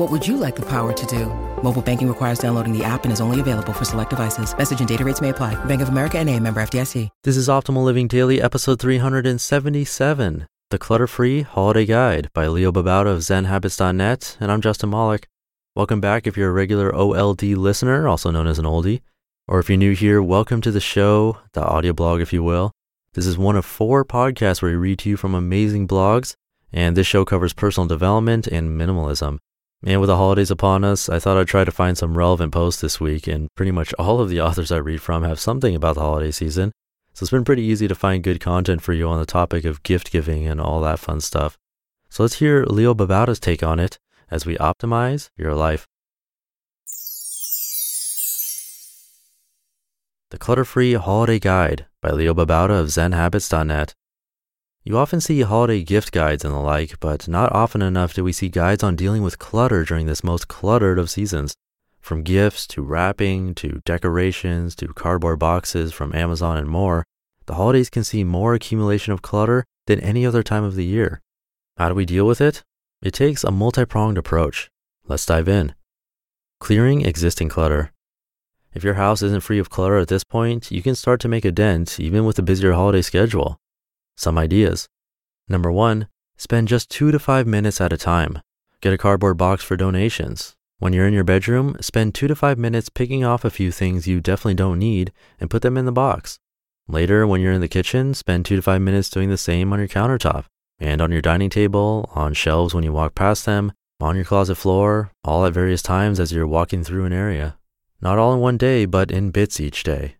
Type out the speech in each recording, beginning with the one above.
What would you like the power to do? Mobile banking requires downloading the app and is only available for select devices. Message and data rates may apply. Bank of America and a member FDIC. This is Optimal Living Daily, episode 377, The Clutter-Free Holiday Guide by Leo Babauta of ZenHabits.net, and I'm Justin Malik. Welcome back if you're a regular OLD listener, also known as an oldie, or if you're new here, welcome to the show, the audio blog, if you will. This is one of four podcasts where we read to you from amazing blogs, and this show covers personal development and minimalism. And with the holidays upon us, I thought I'd try to find some relevant posts this week, and pretty much all of the authors I read from have something about the holiday season. So it's been pretty easy to find good content for you on the topic of gift giving and all that fun stuff. So let's hear Leo Babauta's take on it as we optimize your life. The Clutter Free Holiday Guide by Leo Babauta of ZenHabits.net. You often see holiday gift guides and the like, but not often enough do we see guides on dealing with clutter during this most cluttered of seasons. From gifts to wrapping to decorations to cardboard boxes from Amazon and more, the holidays can see more accumulation of clutter than any other time of the year. How do we deal with it? It takes a multi pronged approach. Let's dive in. Clearing existing clutter. If your house isn't free of clutter at this point, you can start to make a dent even with a busier holiday schedule. Some ideas. Number one, spend just two to five minutes at a time. Get a cardboard box for donations. When you're in your bedroom, spend two to five minutes picking off a few things you definitely don't need and put them in the box. Later, when you're in the kitchen, spend two to five minutes doing the same on your countertop and on your dining table, on shelves when you walk past them, on your closet floor, all at various times as you're walking through an area. Not all in one day, but in bits each day.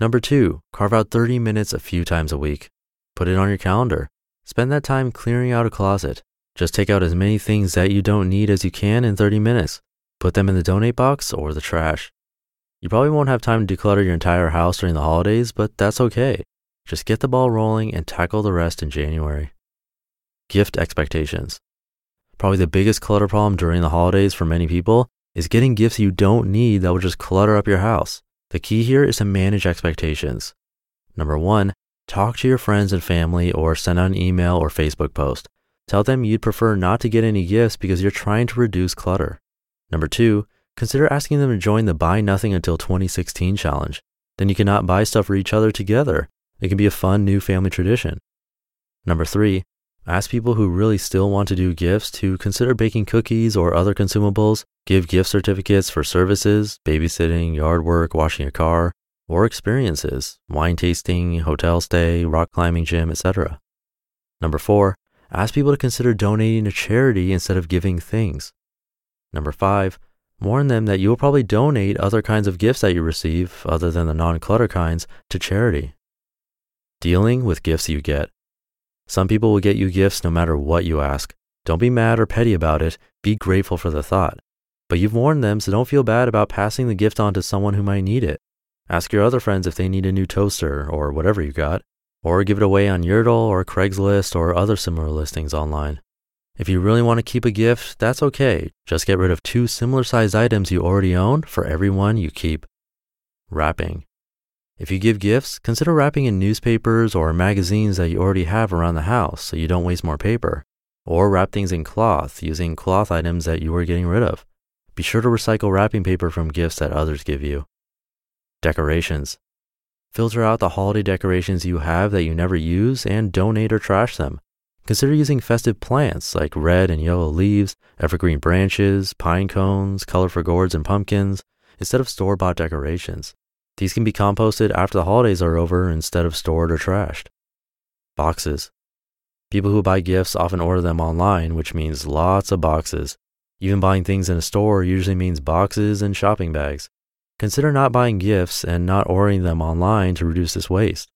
Number two, carve out 30 minutes a few times a week. Put it on your calendar. Spend that time clearing out a closet. Just take out as many things that you don't need as you can in 30 minutes. Put them in the donate box or the trash. You probably won't have time to declutter your entire house during the holidays, but that's okay. Just get the ball rolling and tackle the rest in January. Gift expectations. Probably the biggest clutter problem during the holidays for many people is getting gifts you don't need that will just clutter up your house. The key here is to manage expectations. Number one, Talk to your friends and family or send out an email or Facebook post. Tell them you'd prefer not to get any gifts because you're trying to reduce clutter. Number two, consider asking them to join the Buy Nothing Until 2016 challenge. Then you cannot buy stuff for each other together. It can be a fun new family tradition. Number three, ask people who really still want to do gifts to consider baking cookies or other consumables, give gift certificates for services, babysitting, yard work, washing a car, or experiences, wine tasting, hotel stay, rock climbing gym, etc. Number four, ask people to consider donating to charity instead of giving things. Number five, warn them that you will probably donate other kinds of gifts that you receive, other than the non clutter kinds, to charity. Dealing with gifts you get. Some people will get you gifts no matter what you ask. Don't be mad or petty about it, be grateful for the thought. But you've warned them, so don't feel bad about passing the gift on to someone who might need it. Ask your other friends if they need a new toaster or whatever you got, or give it away on Yerdle or Craigslist or other similar listings online. If you really want to keep a gift, that's okay. Just get rid of two similar sized items you already own for every one you keep. Wrapping. If you give gifts, consider wrapping in newspapers or magazines that you already have around the house so you don't waste more paper. Or wrap things in cloth using cloth items that you are getting rid of. Be sure to recycle wrapping paper from gifts that others give you. Decorations. Filter out the holiday decorations you have that you never use and donate or trash them. Consider using festive plants like red and yellow leaves, evergreen branches, pine cones, colorful gourds, and pumpkins instead of store bought decorations. These can be composted after the holidays are over instead of stored or trashed. Boxes. People who buy gifts often order them online, which means lots of boxes. Even buying things in a store usually means boxes and shopping bags. Consider not buying gifts and not ordering them online to reduce this waste.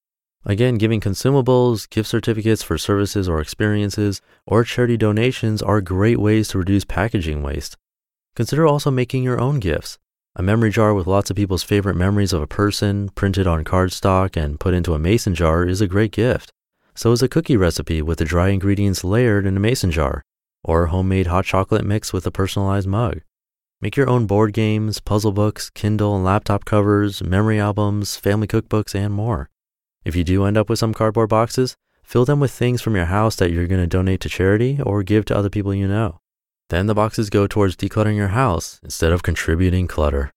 Again, giving consumables, gift certificates for services or experiences, or charity donations are great ways to reduce packaging waste. Consider also making your own gifts. A memory jar with lots of people's favorite memories of a person printed on cardstock and put into a mason jar is a great gift. So is a cookie recipe with the dry ingredients layered in a mason jar, or a homemade hot chocolate mix with a personalized mug. Make your own board games, puzzle books, Kindle and laptop covers, memory albums, family cookbooks, and more. If you do end up with some cardboard boxes, fill them with things from your house that you're going to donate to charity or give to other people you know. Then the boxes go towards decluttering your house instead of contributing clutter.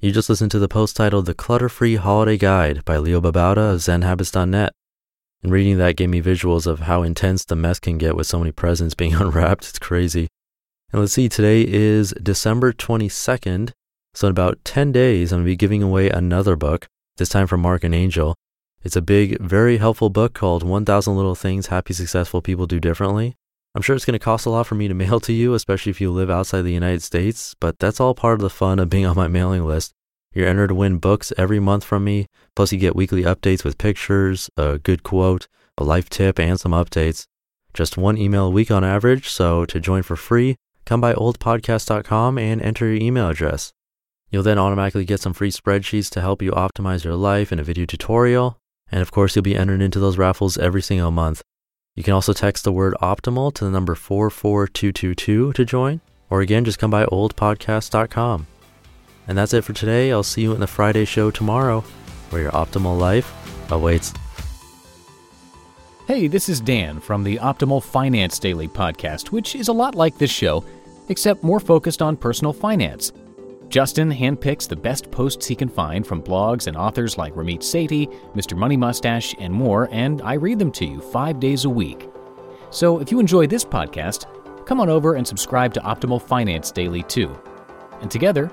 You just listened to the post titled The Clutter Free Holiday Guide by Leo Babauta of ZenHabits.net. And reading that gave me visuals of how intense the mess can get with so many presents being unwrapped. It's crazy. And let's see, today is December 22nd. So in about 10 days, I'm going to be giving away another book, this time from Marc and Angel. It's a big, very helpful book called 1000 Little Things Happy Successful People Do Differently. I'm sure it's going to cost a lot for me to mail to you, especially if you live outside the United States, but that's all part of the fun of being on my mailing list. You're entered to win books every month from me, plus you get weekly updates with pictures, a good quote, a life tip, and some updates. Just one email a week on average, so to join for free, come by oldpodcast.com and enter your email address. You'll then automatically get some free spreadsheets to help you optimize your life in a video tutorial, and of course, you'll be entered into those raffles every single month. You can also text the word optimal to the number 44222 to join, or again, just come by oldpodcast.com. And that's it for today. I'll see you in the Friday show tomorrow, where your optimal life awaits. Hey, this is Dan from the Optimal Finance Daily podcast, which is a lot like this show, except more focused on personal finance. Justin handpicks the best posts he can find from blogs and authors like Ramit Sethi, Mr. Money Mustache, and more, and I read them to you five days a week. So if you enjoy this podcast, come on over and subscribe to Optimal Finance Daily too. And together,